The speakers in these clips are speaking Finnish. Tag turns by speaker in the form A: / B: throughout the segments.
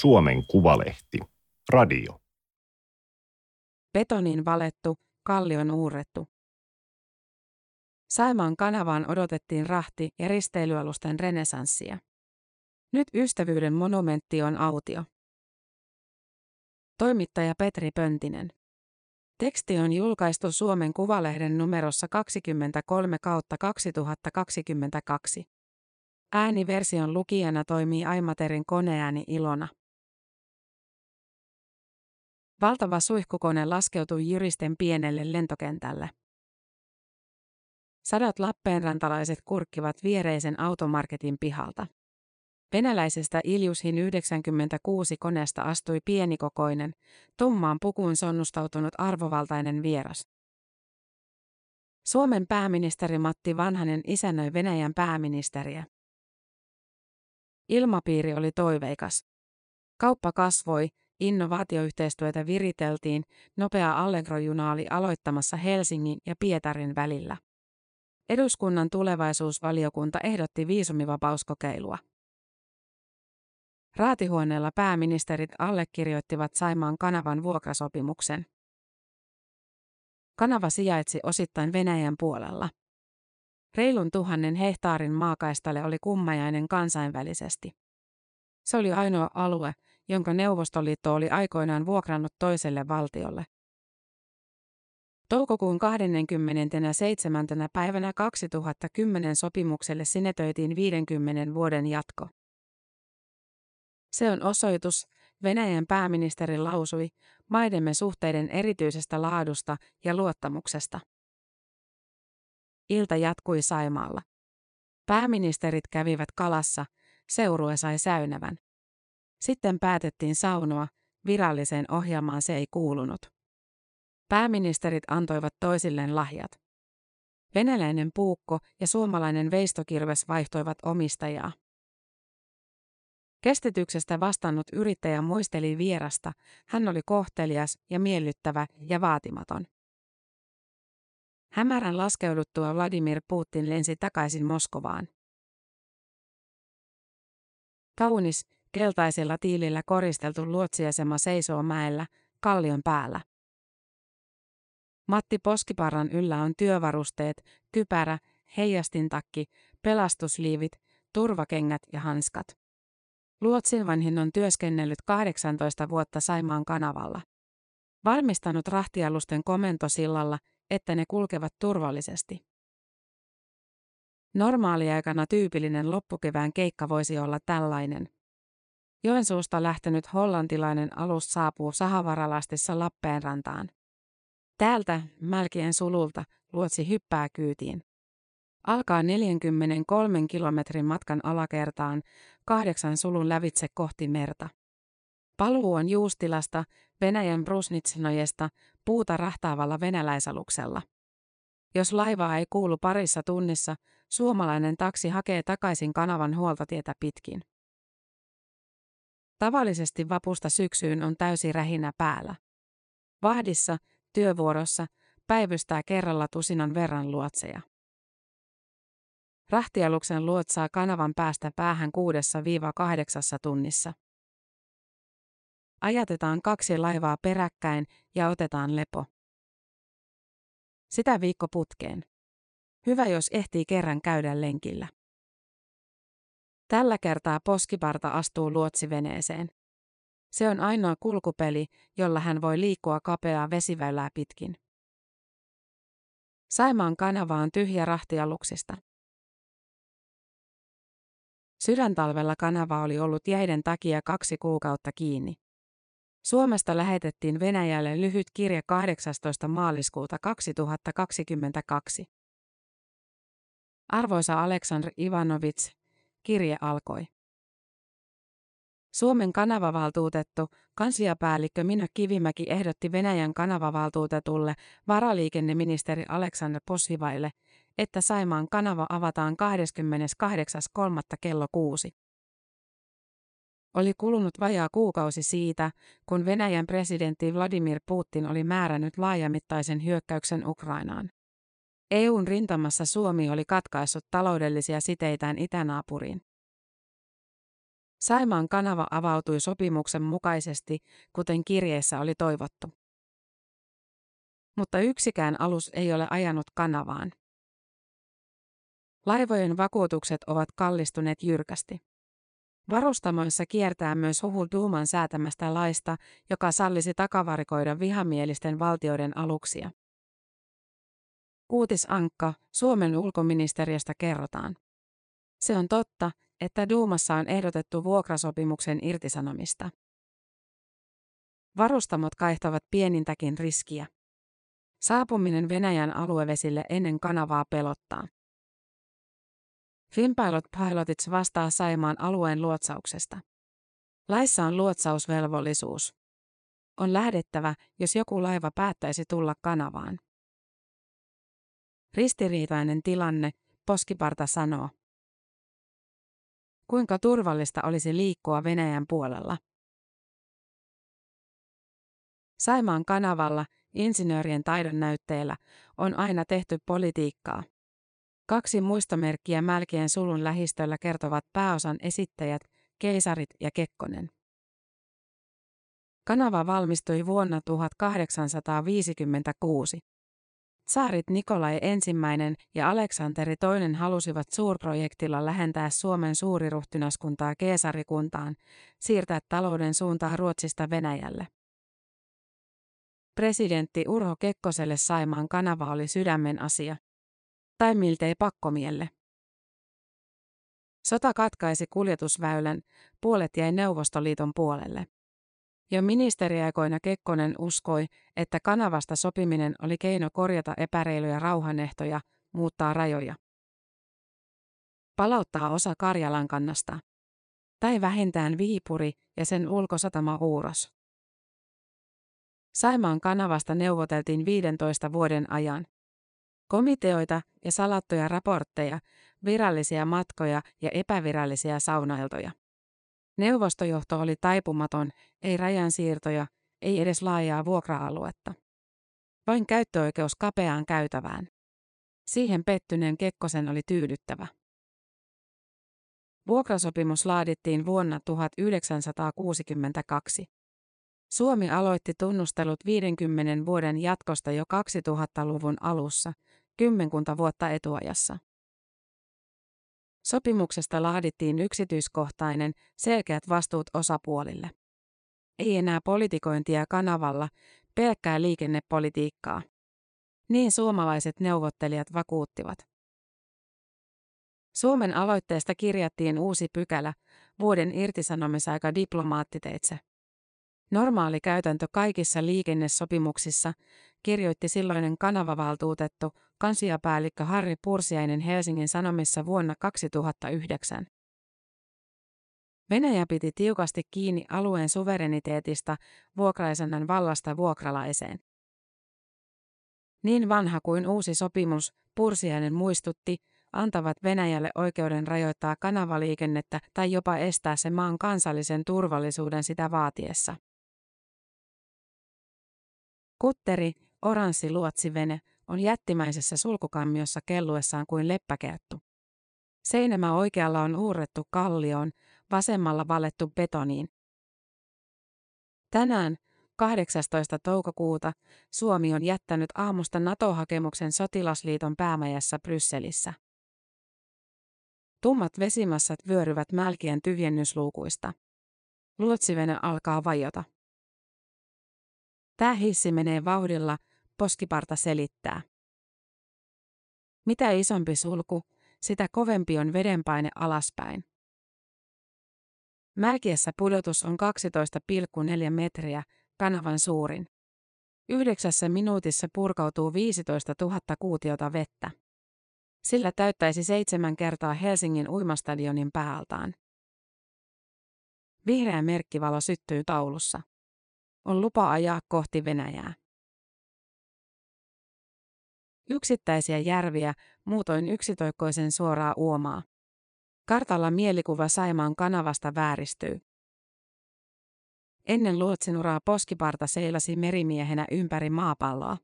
A: Suomen Kuvalehti. Radio.
B: Betonin valettu, kallion uurrettu. Saimaan kanavaan odotettiin rahti- ja risteilyalusten renesanssia. Nyt ystävyyden monumentti on autio. Toimittaja Petri Pöntinen. Teksti on julkaistu Suomen Kuvalehden numerossa 23 kautta 2022. Ääniversion lukijana toimii Aimaterin koneääni Ilona. Valtava suihkukone laskeutui Jyristen pienelle lentokentälle. Sadat Lappeenrantalaiset kurkkivat viereisen automarketin pihalta. Venäläisestä Iljushin 96 koneesta astui pienikokoinen, tummaan pukuun sonnustautunut arvovaltainen vieras. Suomen pääministeri Matti Vanhanen isännöi Venäjän pääministeriä. Ilmapiiri oli toiveikas. Kauppa kasvoi, innovaatioyhteistyötä viriteltiin, nopea Allegro-juna oli aloittamassa Helsingin ja Pietarin välillä. Eduskunnan tulevaisuusvaliokunta ehdotti viisumivapauskokeilua. Raatihuoneella pääministerit allekirjoittivat Saimaan kanavan vuokrasopimuksen. Kanava sijaitsi osittain Venäjän puolella. Reilun tuhannen hehtaarin maakaistalle oli kummajainen kansainvälisesti. Se oli ainoa alue, jonka Neuvostoliitto oli aikoinaan vuokrannut toiselle valtiolle. Toukokuun 27. päivänä 2010 sopimukselle sinetöitiin 50 vuoden jatko. Se on osoitus, Venäjän pääministeri lausui, maidemme suhteiden erityisestä laadusta ja luottamuksesta. Ilta jatkui Saimaalla. Pääministerit kävivät kalassa, seurue sai säynävän. Sitten päätettiin saunoa, viralliseen ohjelmaan se ei kuulunut. Pääministerit antoivat toisilleen lahjat. Venäläinen puukko ja suomalainen veistokirves vaihtoivat omistajaa. Kestityksestä vastannut yrittäjä muisteli vierasta, hän oli kohtelias ja miellyttävä ja vaatimaton. Hämärän laskeuduttua Vladimir Putin lensi takaisin Moskovaan. Kaunis, keltaisella tiilillä koristeltu luotsiasema seisoo mäellä, kallion päällä. Matti Poskiparran yllä on työvarusteet, kypärä, heijastintakki, pelastusliivit, turvakengät ja hanskat. Luotsin vanhin on työskennellyt 18 vuotta Saimaan kanavalla. Valmistanut rahtialusten komentosillalla, että ne kulkevat turvallisesti. Normaaliaikana tyypillinen loppukevään keikka voisi olla tällainen. Joensuusta lähtenyt hollantilainen alus saapuu Sahavaralastissa Lappeenrantaan. Täältä, Mälkien sululta, luotsi hyppää kyytiin. Alkaa 43 kilometrin matkan alakertaan, kahdeksan sulun lävitse kohti merta. Paluu on Juustilasta, Venäjän Brusnitsnojesta, puuta rahtaavalla venäläisaluksella. Jos laivaa ei kuulu parissa tunnissa, suomalainen taksi hakee takaisin kanavan huoltotietä pitkin. Tavallisesti vapusta syksyyn on täysi rähinä päällä. Vahdissa, työvuorossa, päivystää kerralla tusinan verran luotseja. Rahtialuksen luotsaa kanavan päästä päähän kuudessa viiva kahdeksassa tunnissa. Ajatetaan kaksi laivaa peräkkäin ja otetaan lepo. Sitä viikko putkeen. Hyvä, jos ehtii kerran käydä lenkillä. Tällä kertaa poskiparta astuu luotsiveneeseen. Se on ainoa kulkupeli, jolla hän voi liikkua kapeaa vesiväylää pitkin. Saimaan kanava on tyhjä rahtialuksista. Sydäntalvella kanava oli ollut jäiden takia kaksi kuukautta kiinni. Suomesta lähetettiin Venäjälle lyhyt kirje 18. maaliskuuta 2022. Arvoisa Aleksandr Ivanovits, kirje alkoi. Suomen kanavavaltuutettu, kansliapäällikkö Minna Kivimäki ehdotti Venäjän kanavavaltuutetulle varaliikenneministeri Aleksander Posivaille, että Saimaan kanava avataan 28.3. kello 6. Oli kulunut vajaa kuukausi siitä, kun Venäjän presidentti Vladimir Putin oli määrännyt laajamittaisen hyökkäyksen Ukrainaan. EUn rintamassa Suomi oli katkaissut taloudellisia siteitään itänaapuriin. Saimaan kanava avautui sopimuksen mukaisesti, kuten kirjeessä oli toivottu. Mutta yksikään alus ei ole ajanut kanavaan. Laivojen vakuutukset ovat kallistuneet jyrkästi. Varustamoissa kiertää myös huhu Duuman säätämästä laista, joka sallisi takavarikoida vihamielisten valtioiden aluksia. Kuutis Ankka, Suomen ulkoministeriöstä kerrotaan. Se on totta, että Duumassa on ehdotettu vuokrasopimuksen irtisanomista. Varustamot kaihtavat pienintäkin riskiä. Saapuminen Venäjän aluevesille ennen kanavaa pelottaa. Finpilot Pilotics vastaa Saimaan alueen luotsauksesta. Laissa on luotsausvelvollisuus. On lähdettävä, jos joku laiva päättäisi tulla kanavaan. Ristiriitainen tilanne, Poskiparta sanoo. Kuinka turvallista olisi liikkua Venäjän puolella? Saimaan kanavalla, insinöörien taidon näytteellä, on aina tehty politiikkaa. Kaksi muistomerkkiä Mälkien sulun lähistöllä kertovat pääosan esittäjät, keisarit ja Kekkonen. Kanava valmistui vuonna 1856. Saarit Nikolai ensimmäinen ja Aleksanteri II halusivat suurprojektilla lähentää Suomen suuriruhtinaskuntaa keesarikuntaan, siirtää talouden suuntaa Ruotsista Venäjälle. Presidentti Urho Kekkoselle Saimaan kanava oli sydämen asia. Tai miltei pakkomielle. Sota katkaisi kuljetusväylän, puolet jäi Neuvostoliiton puolelle. Jo ministeriaikoina Kekkonen uskoi, että kanavasta sopiminen oli keino korjata epäreiluja rauhanehtoja, muuttaa rajoja. Palauttaa osa Karjalan kannasta. Tai vähintään Viipuri ja sen ulkosatama Uuros. Saimaan kanavasta neuvoteltiin 15 vuoden ajan. Komiteoita ja salattuja raportteja, virallisia matkoja ja epävirallisia saunailtoja. Neuvostojohto oli taipumaton, ei rajansiirtoja, ei edes laajaa vuokra-aluetta. Vain käyttöoikeus kapeaan käytävään. Siihen pettyneen Kekkosen oli tyydyttävä. Vuokrasopimus laadittiin vuonna 1962. Suomi aloitti tunnustelut 50 vuoden jatkosta jo 2000-luvun alussa, kymmenkunta vuotta etuajassa. Sopimuksesta laadittiin yksityiskohtainen, selkeät vastuut osapuolille. Ei enää politikointia kanavalla, pelkkää liikennepolitiikkaa. Niin suomalaiset neuvottelijat vakuuttivat. Suomen aloitteesta kirjattiin uusi pykälä, vuoden irtisanomisaika diplomaattiteitse. Normaali käytäntö kaikissa liikennesopimuksissa, kirjoitti silloinen kanavavaltuutettu, kansiapäällikkö Harri Pursiainen Helsingin Sanomissa vuonna 2009. Venäjä piti tiukasti kiinni alueen suvereniteetista vuokraisannan vallasta vuokralaiseen. Niin vanha kuin uusi sopimus, Pursiainen muistutti, antavat Venäjälle oikeuden rajoittaa kanavaliikennettä tai jopa estää se maan kansallisen turvallisuuden sitä vaatiessa. Kutteri, oranssi luotsivene, on jättimäisessä sulkukammiossa kelluessaan kuin leppäkerttu. Seinämä oikealla on uurrettu kallioon, vasemmalla valettu betoniin. Tänään, 18. toukokuuta, Suomi on jättänyt aamusta NATO-hakemuksen sotilasliiton päämajassa Brysselissä. Tummat vesimassat vyöryvät mälkien tyhjennysluukuista. Luotsivene alkaa vajota. Tämä hissi menee vauhdilla, poskiparta selittää. Mitä isompi sulku, sitä kovempi on vedenpaine alaspäin. Mälkiessä pudotus on 12,4 metriä, kanavan suurin. Yhdeksässä minuutissa purkautuu 15 000 kuutiota vettä. Sillä täyttäisi seitsemän kertaa Helsingin uimastadionin päältaan. Vihreä merkkivalo syttyy taulussa on lupa ajaa kohti Venäjää. Yksittäisiä järviä, muutoin yksitoikkoisen suoraa uomaa. Kartalla mielikuva Saimaan kanavasta vääristyy. Ennen luotsinuraa poskiparta seilasi merimiehenä ympäri maapalloa.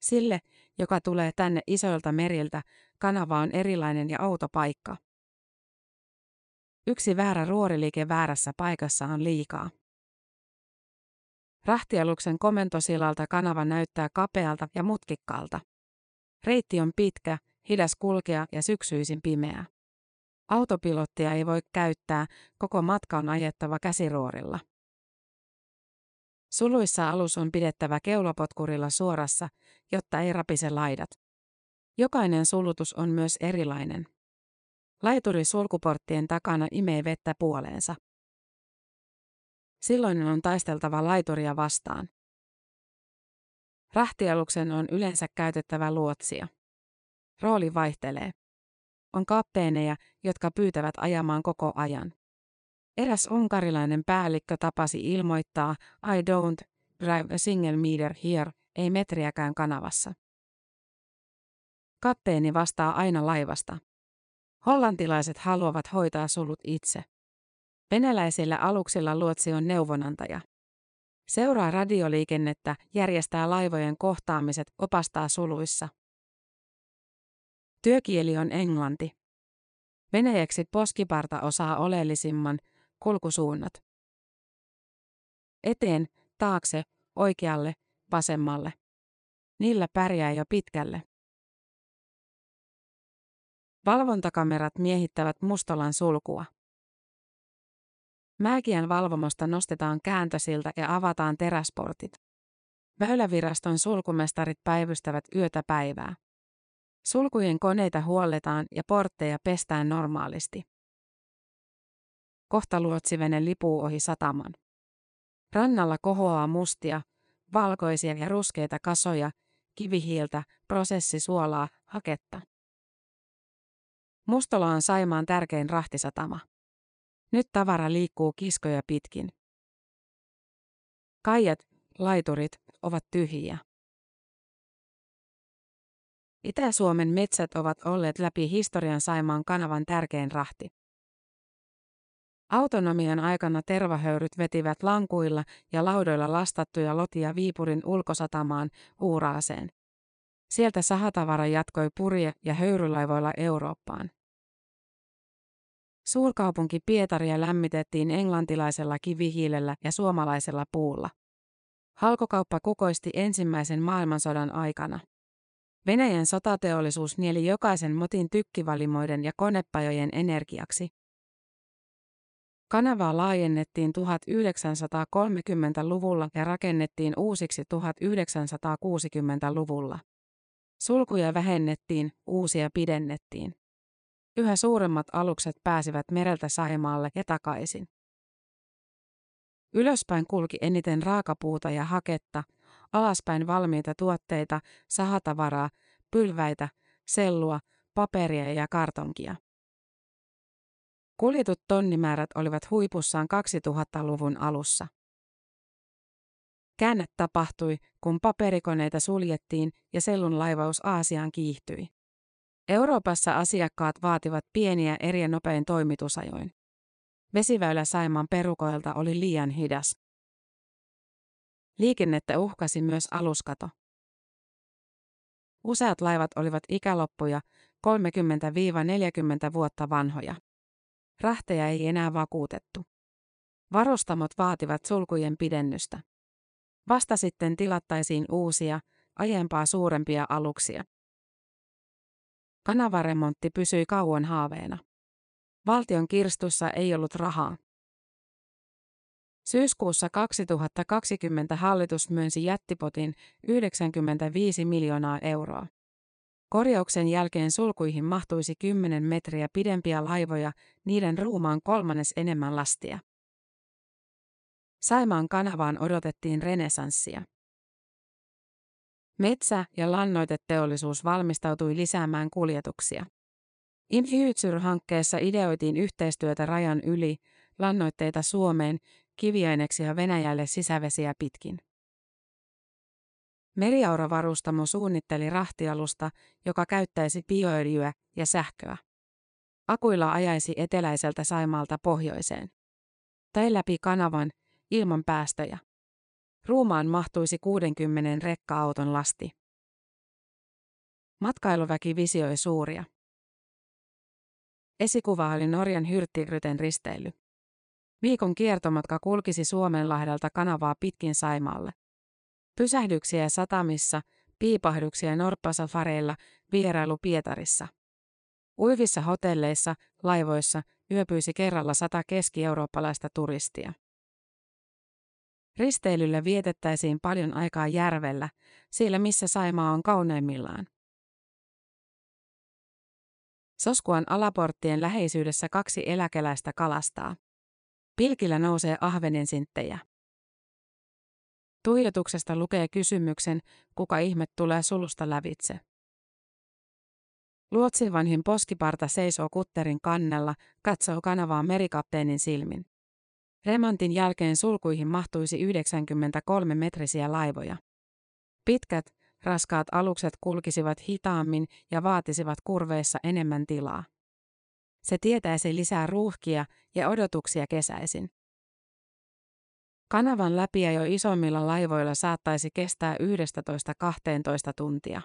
B: Sille, joka tulee tänne isoilta meriltä, kanava on erilainen ja outo paikka. Yksi väärä ruoriliike väärässä paikassa on liikaa. Rahtialuksen komentosilalta kanava näyttää kapealta ja mutkikkaalta. Reitti on pitkä, hidas kulkea ja syksyisin pimeä. Autopilottia ei voi käyttää, koko matka on ajettava käsiruorilla. Suluissa alus on pidettävä keulapotkurilla suorassa, jotta ei rapise laidat. Jokainen sulutus on myös erilainen. Laituri sulkuporttien takana imee vettä puoleensa. Silloin on taisteltava laituria vastaan. Rahtialuksen on yleensä käytettävä luotsia. Rooli vaihtelee. On kapteeneja, jotka pyytävät ajamaan koko ajan. Eräs unkarilainen päällikkö tapasi ilmoittaa I don't drive a single meter here, ei metriäkään kanavassa. Kapteeni vastaa aina laivasta. Hollantilaiset haluavat hoitaa sulut itse. Venäläisillä aluksilla luotsi on neuvonantaja. Seuraa radioliikennettä, järjestää laivojen kohtaamiset, opastaa suluissa. Työkieli on englanti. Venäjäksi poskiparta osaa oleellisimman, kulkusuunnat. Eteen, taakse, oikealle, vasemmalle. Niillä pärjää jo pitkälle. Valvontakamerat miehittävät Mustolan sulkua. Mäkiän valvomosta nostetaan kääntösiltä ja avataan teräsportit. Väyläviraston sulkumestarit päivystävät yötä päivää. Sulkujen koneita huolletaan ja portteja pestään normaalisti. Kohta luotsivene lipuu ohi sataman. Rannalla kohoaa mustia, valkoisia ja ruskeita kasoja, kivihiiltä, prosessisuolaa, haketta. Mustola on Saimaan tärkein rahtisatama. Nyt tavara liikkuu kiskoja pitkin. Kaijat, laiturit, ovat tyhjiä. Itä-Suomen metsät ovat olleet läpi historian Saimaan kanavan tärkein rahti. Autonomian aikana tervahöyryt vetivät lankuilla ja laudoilla lastattuja lotia Viipurin ulkosatamaan Uuraaseen. Sieltä sahatavara jatkoi purje- ja höyrylaivoilla Eurooppaan. Suurkaupunki Pietaria lämmitettiin englantilaisella kivihiilellä ja suomalaisella puulla. Halkokauppa kukoisti ensimmäisen maailmansodan aikana. Venäjän sotateollisuus nieli jokaisen motin tykkivalimoiden ja konepajojen energiaksi. Kanavaa laajennettiin 1930-luvulla ja rakennettiin uusiksi 1960-luvulla. Sulkuja vähennettiin, uusia pidennettiin. Yhä suuremmat alukset pääsivät mereltä Saimaalle ja takaisin. Ylöspäin kulki eniten raakapuuta ja haketta, alaspäin valmiita tuotteita, sahatavaraa, pylväitä, sellua, paperia ja kartonkia. Kuljetut tonnimäärät olivat huipussaan 2000-luvun alussa. Käänne tapahtui, kun paperikoneita suljettiin ja sellun laivaus Aasiaan kiihtyi. Euroopassa asiakkaat vaativat pieniä eriä nopein toimitusajoin. Vesiväylä Saimaan perukoilta oli liian hidas. Liikennettä uhkasi myös aluskato. Useat laivat olivat ikäloppuja, 30-40 vuotta vanhoja. Rahteja ei enää vakuutettu. Varustamot vaativat sulkujen pidennystä. Vasta sitten tilattaisiin uusia, aiempaa suurempia aluksia. Kanavaremontti pysyi kauan haaveena. Valtion kirstussa ei ollut rahaa. Syyskuussa 2020 hallitus myönsi jättipotin 95 miljoonaa euroa. Korjauksen jälkeen sulkuihin mahtuisi 10 metriä pidempiä laivoja, niiden ruumaan kolmannes enemmän lastia. Saimaan kanavaan odotettiin renesanssia. Metsä- ja lannoiteteollisuus valmistautui lisäämään kuljetuksia. In Future-hankkeessa ideoitiin yhteistyötä rajan yli, lannoitteita Suomeen, kiviaineksia Venäjälle sisävesiä pitkin. Meriaura-varustamo suunnitteli rahtialusta, joka käyttäisi bioöljyä ja sähköä. Akuilla ajaisi eteläiseltä Saimaalta pohjoiseen. Tai läpi kanavan, ilman päästöjä. Ruumaan mahtuisi 60 rekka-auton lasti. Matkailuväki visioi suuria. Esikuva oli Norjan Hyrtigryten risteily. Viikon kiertomatka kulkisi Suomenlahdelta kanavaa pitkin Saimaalle. Pysähdyksiä satamissa, piipahduksia norppasafareilla, vierailu Pietarissa. Uivissa hotelleissa, laivoissa yöpyisi kerralla sata keski-eurooppalaista turistia. Risteilyllä vietettäisiin paljon aikaa järvellä, siellä missä Saimaa on kauneimmillaan. Soskuan alaporttien läheisyydessä kaksi eläkeläistä kalastaa. Pilkillä nousee ahvenen sinttejä. Tuijotuksesta lukee kysymyksen, kuka ihme tulee sulusta lävitse. Luotsin vanhin poskiparta seisoo kutterin kannella, katsoo kanavaa merikapteenin silmin. Remontin jälkeen sulkuihin mahtuisi 93 metrisiä laivoja. Pitkät, raskaat alukset kulkisivat hitaammin ja vaatisivat kurveissa enemmän tilaa. Se tietäisi lisää ruuhkia ja odotuksia kesäisin. Kanavan läpi jo isommilla laivoilla saattaisi kestää 11-12 tuntia.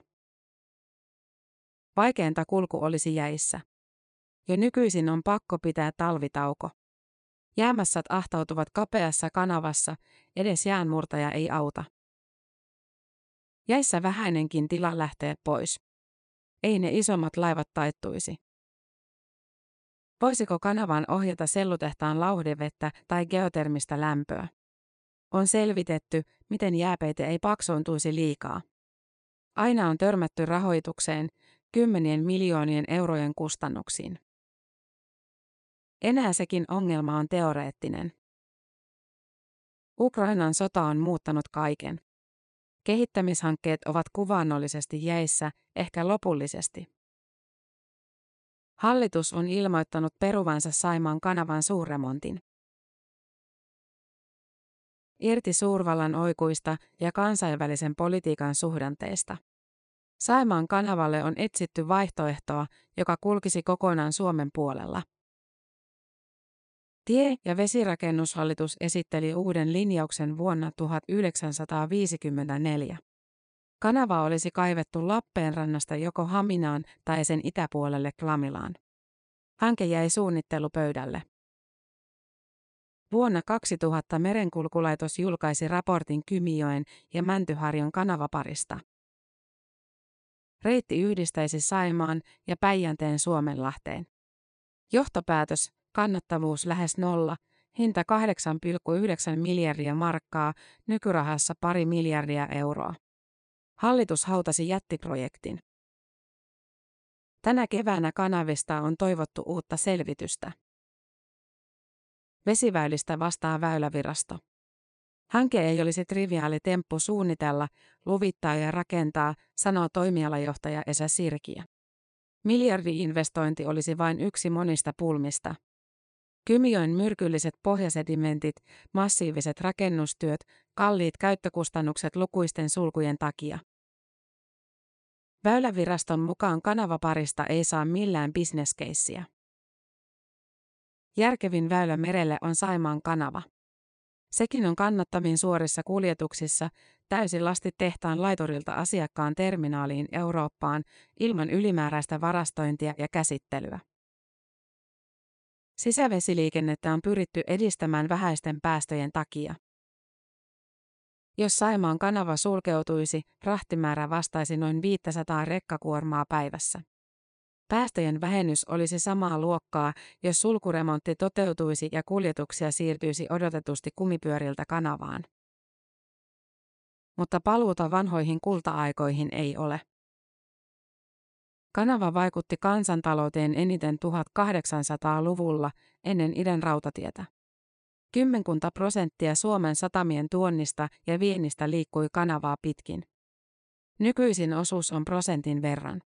B: Vaikeinta kulku olisi jäissä. Jo nykyisin on pakko pitää talvitauko. Jäämässät ahtautuvat kapeassa kanavassa, edes jäänmurtaja ei auta. Jäissä vähäinenkin tila lähtee pois. Ei ne isommat laivat taittuisi. Voisiko kanavan ohjata sellutehtaan lauhdevettä tai geotermistä lämpöä? On selvitetty, miten jääpeite ei paksuuntuisi liikaa. Aina on törmätty rahoitukseen, kymmenien miljoonien eurojen kustannuksiin. Enää sekin ongelma on teoreettinen. Ukrainan sota on muuttanut kaiken. Kehittämishankkeet ovat kuvaannollisesti jäissä, ehkä lopullisesti. Hallitus on ilmoittanut peruvansa Saimaan kanavan suurremontin. Irti suurvallan oikuista ja kansainvälisen politiikan suhdanteista. Saimaan kanavalle on etsitty vaihtoehtoa, joka kulkisi kokonaan Suomen puolella. Tie- ja vesirakennushallitus esitteli uuden linjauksen vuonna 1954. Kanava olisi kaivettu Lappeenrannasta joko Haminaan tai sen itäpuolelle Klamilaan. Hanke jäi suunnittelupöydälle. Vuonna 2000 merenkulkulaitos julkaisi raportin Kymijoen ja Mäntyharjon kanavaparista. Reitti yhdistäisi Saimaan ja Päijänteen Suomenlahteen. Johtopäätös, kannattavuus lähes nolla, hinta 8,9 miljardia markkaa, nykyrahassa pari miljardia euroa. Hallitus hautasi jättiprojektin. Tänä keväänä kanavista on toivottu uutta selvitystä. Vesiväylistä vastaa Väylävirasto. Hanke ei olisi triviaali temppu suunnitella, luvittaa ja rakentaa, sanoo toimialajohtaja Esa Sirkiä. Miljardi-investointi olisi vain yksi monista pulmista. Kymijoen myrkylliset pohjasedimentit, massiiviset rakennustyöt, kalliit käyttökustannukset lukuisten sulkujen takia. Väyläviraston mukaan kanavaparista ei saa millään bisneskeissiä. Järkevin väylä merelle on Saimaan kanava. Sekin on kannattavin suorissa kuljetuksissa, täysin lasti tehtaan laiturilta asiakkaan terminaaliin Eurooppaan ilman ylimääräistä varastointia ja käsittelyä. Sisävesiliikennettä on pyritty edistämään vähäisten päästöjen takia. Jos Saimaan kanava sulkeutuisi, rahtimäärä vastaisi noin 500 rekkakuormaa päivässä. Päästöjen vähennys olisi samaa luokkaa, jos sulkuremontti toteutuisi ja kuljetuksia siirtyisi odotetusti kumipyöriltä kanavaan. Mutta paluuta vanhoihin kulta-aikoihin ei ole. Kanava vaikutti kansantalouteen eniten 1800-luvulla ennen idän rautatietä. Kymmenkunta prosenttia Suomen satamien tuonnista ja viennistä liikkui kanavaa pitkin. Nykyisin osuus on prosentin verran.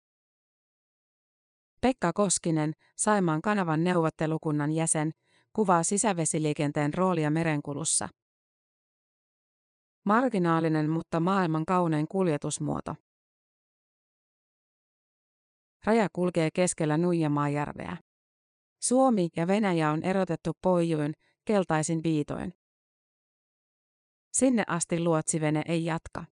B: Pekka Koskinen, Saimaan kanavan neuvottelukunnan jäsen, kuvaa sisävesiliikenteen roolia merenkulussa. Marginaalinen, mutta maailman kaunein kuljetusmuoto. Raja kulkee keskellä Nuijamaajärveä. Suomi ja Venäjä on erotettu poijuin, keltaisin viitoin. Sinne asti luotsivene ei jatka.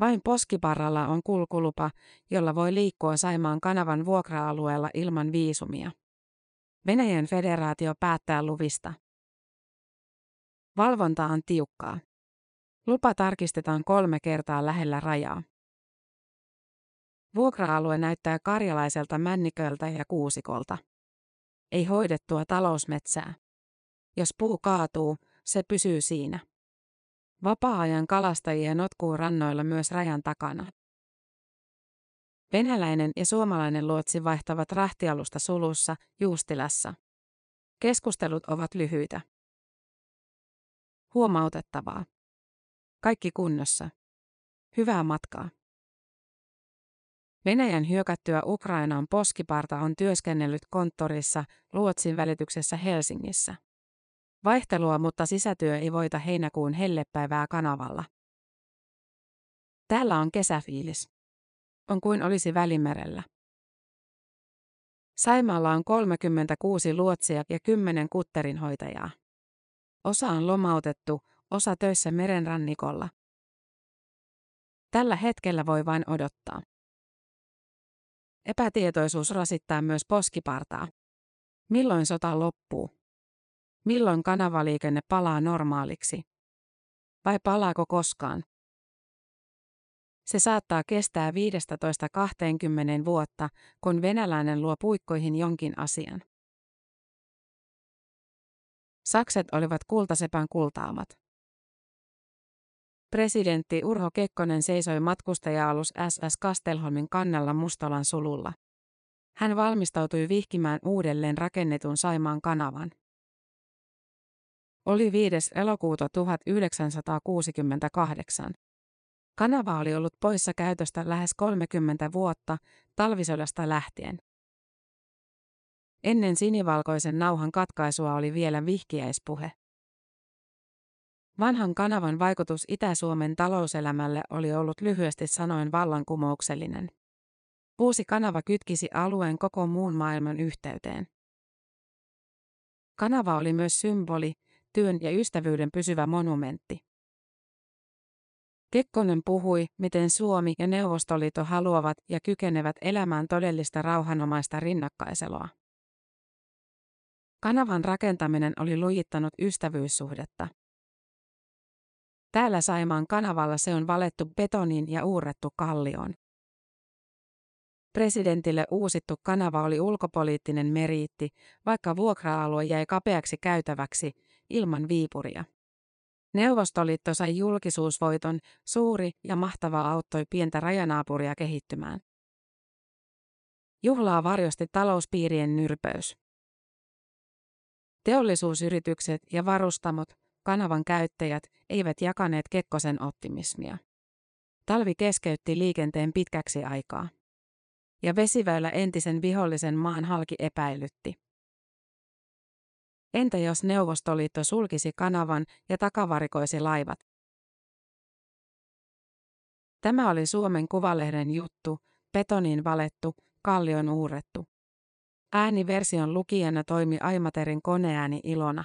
B: Vain Poskiparralla on kulkulupa, jolla voi liikkua Saimaan kanavan vuokra-alueella ilman viisumia. Venäjän federaatio päättää luvista. Valvonta on tiukkaa. Lupa tarkistetaan kolme kertaa lähellä rajaa. Vuokra-alue näyttää karjalaiselta männiköltä ja kuusikolta. Ei hoidettua talousmetsää. Jos puu kaatuu, se pysyy siinä. Vapaa-ajan kalastajia notkuu rannoilla myös rajan takana. Venäläinen ja suomalainen luotsi vaihtavat rahtialusta sulussa Juustilassa. Keskustelut ovat lyhyitä. Huomautettavaa. Kaikki kunnossa. Hyvää matkaa. Venäjän hyökättyä Ukrainaan Poskiparta on työskennellyt konttorissa Luotsin välityksessä Helsingissä. Vaihtelua, mutta sisätyö ei voita heinäkuun hellepäivää kanavalla. Täällä on kesäfiilis. On kuin olisi välimerellä. Saimaalla on 36 luotsia ja 10 kutterinhoitajaa. Osa on lomautettu, osa töissä merenrannikolla. Tällä hetkellä voi vain odottaa. Epätietoisuus rasittaa myös poskipartaa. Milloin sota loppuu? Milloin kanavaliikenne palaa normaaliksi? Vai palaako koskaan? Se saattaa kestää 15-20 vuotta, kun venäläinen luo puikkoihin jonkin asian. Sakset olivat kultasepän kultaamat. Presidentti Urho Kekkonen seisoi matkustaja-alus SS Kastelholmin kannalla Mustolan sululla. Hän valmistautui vihkimään uudelleen rakennetun Saimaan kanavan. Oli 5. elokuuta 1968. Kanava oli ollut poissa käytöstä lähes 30 vuotta, talvisodasta lähtien. Ennen sinivalkoisen nauhan katkaisua oli vielä vihkiäispuhe. Vanhan kanavan vaikutus Itä-Suomen talouselämälle oli ollut lyhyesti sanoen vallankumouksellinen. Uusi kanava kytkisi alueen koko muun maailman yhteyteen. Kanava oli myös symboli, työn ja ystävyyden pysyvä monumentti. Kekkonen puhui, miten Suomi ja Neuvostoliitto haluavat ja kykenevät elämään todellista rauhanomaista rinnakkaiseloa. Kanavan rakentaminen oli lujittanut ystävyyssuhdetta. Täällä Saimaan kanavalla se on valettu betoniin ja uurrettu kallioon. Presidentille uusittu kanava oli ulkopoliittinen meriitti, vaikka vuokra-alue jäi kapeaksi käytäväksi ilman viipuria. Neuvostoliitto sai julkisuusvoiton, suuri ja mahtava auttoi pientä rajanaapuria kehittymään. Juhlaa varjosti talouspiirien nyrpeys. Teollisuusyritykset ja varustamot, kanavan käyttäjät, eivät jakaneet Kekkosen optimismia. Talvi keskeytti liikenteen pitkäksi aikaa. Ja vesiväylä entisen vihollisen maan halki epäilytti. Entä jos Neuvostoliitto sulkisi kanavan ja takavarikoisi laivat? Tämä oli Suomen Kuvalehden juttu, betoniin valettu, kallion uurrettu. Ääniversion lukijana toimi Aimaterin koneääni Ilona.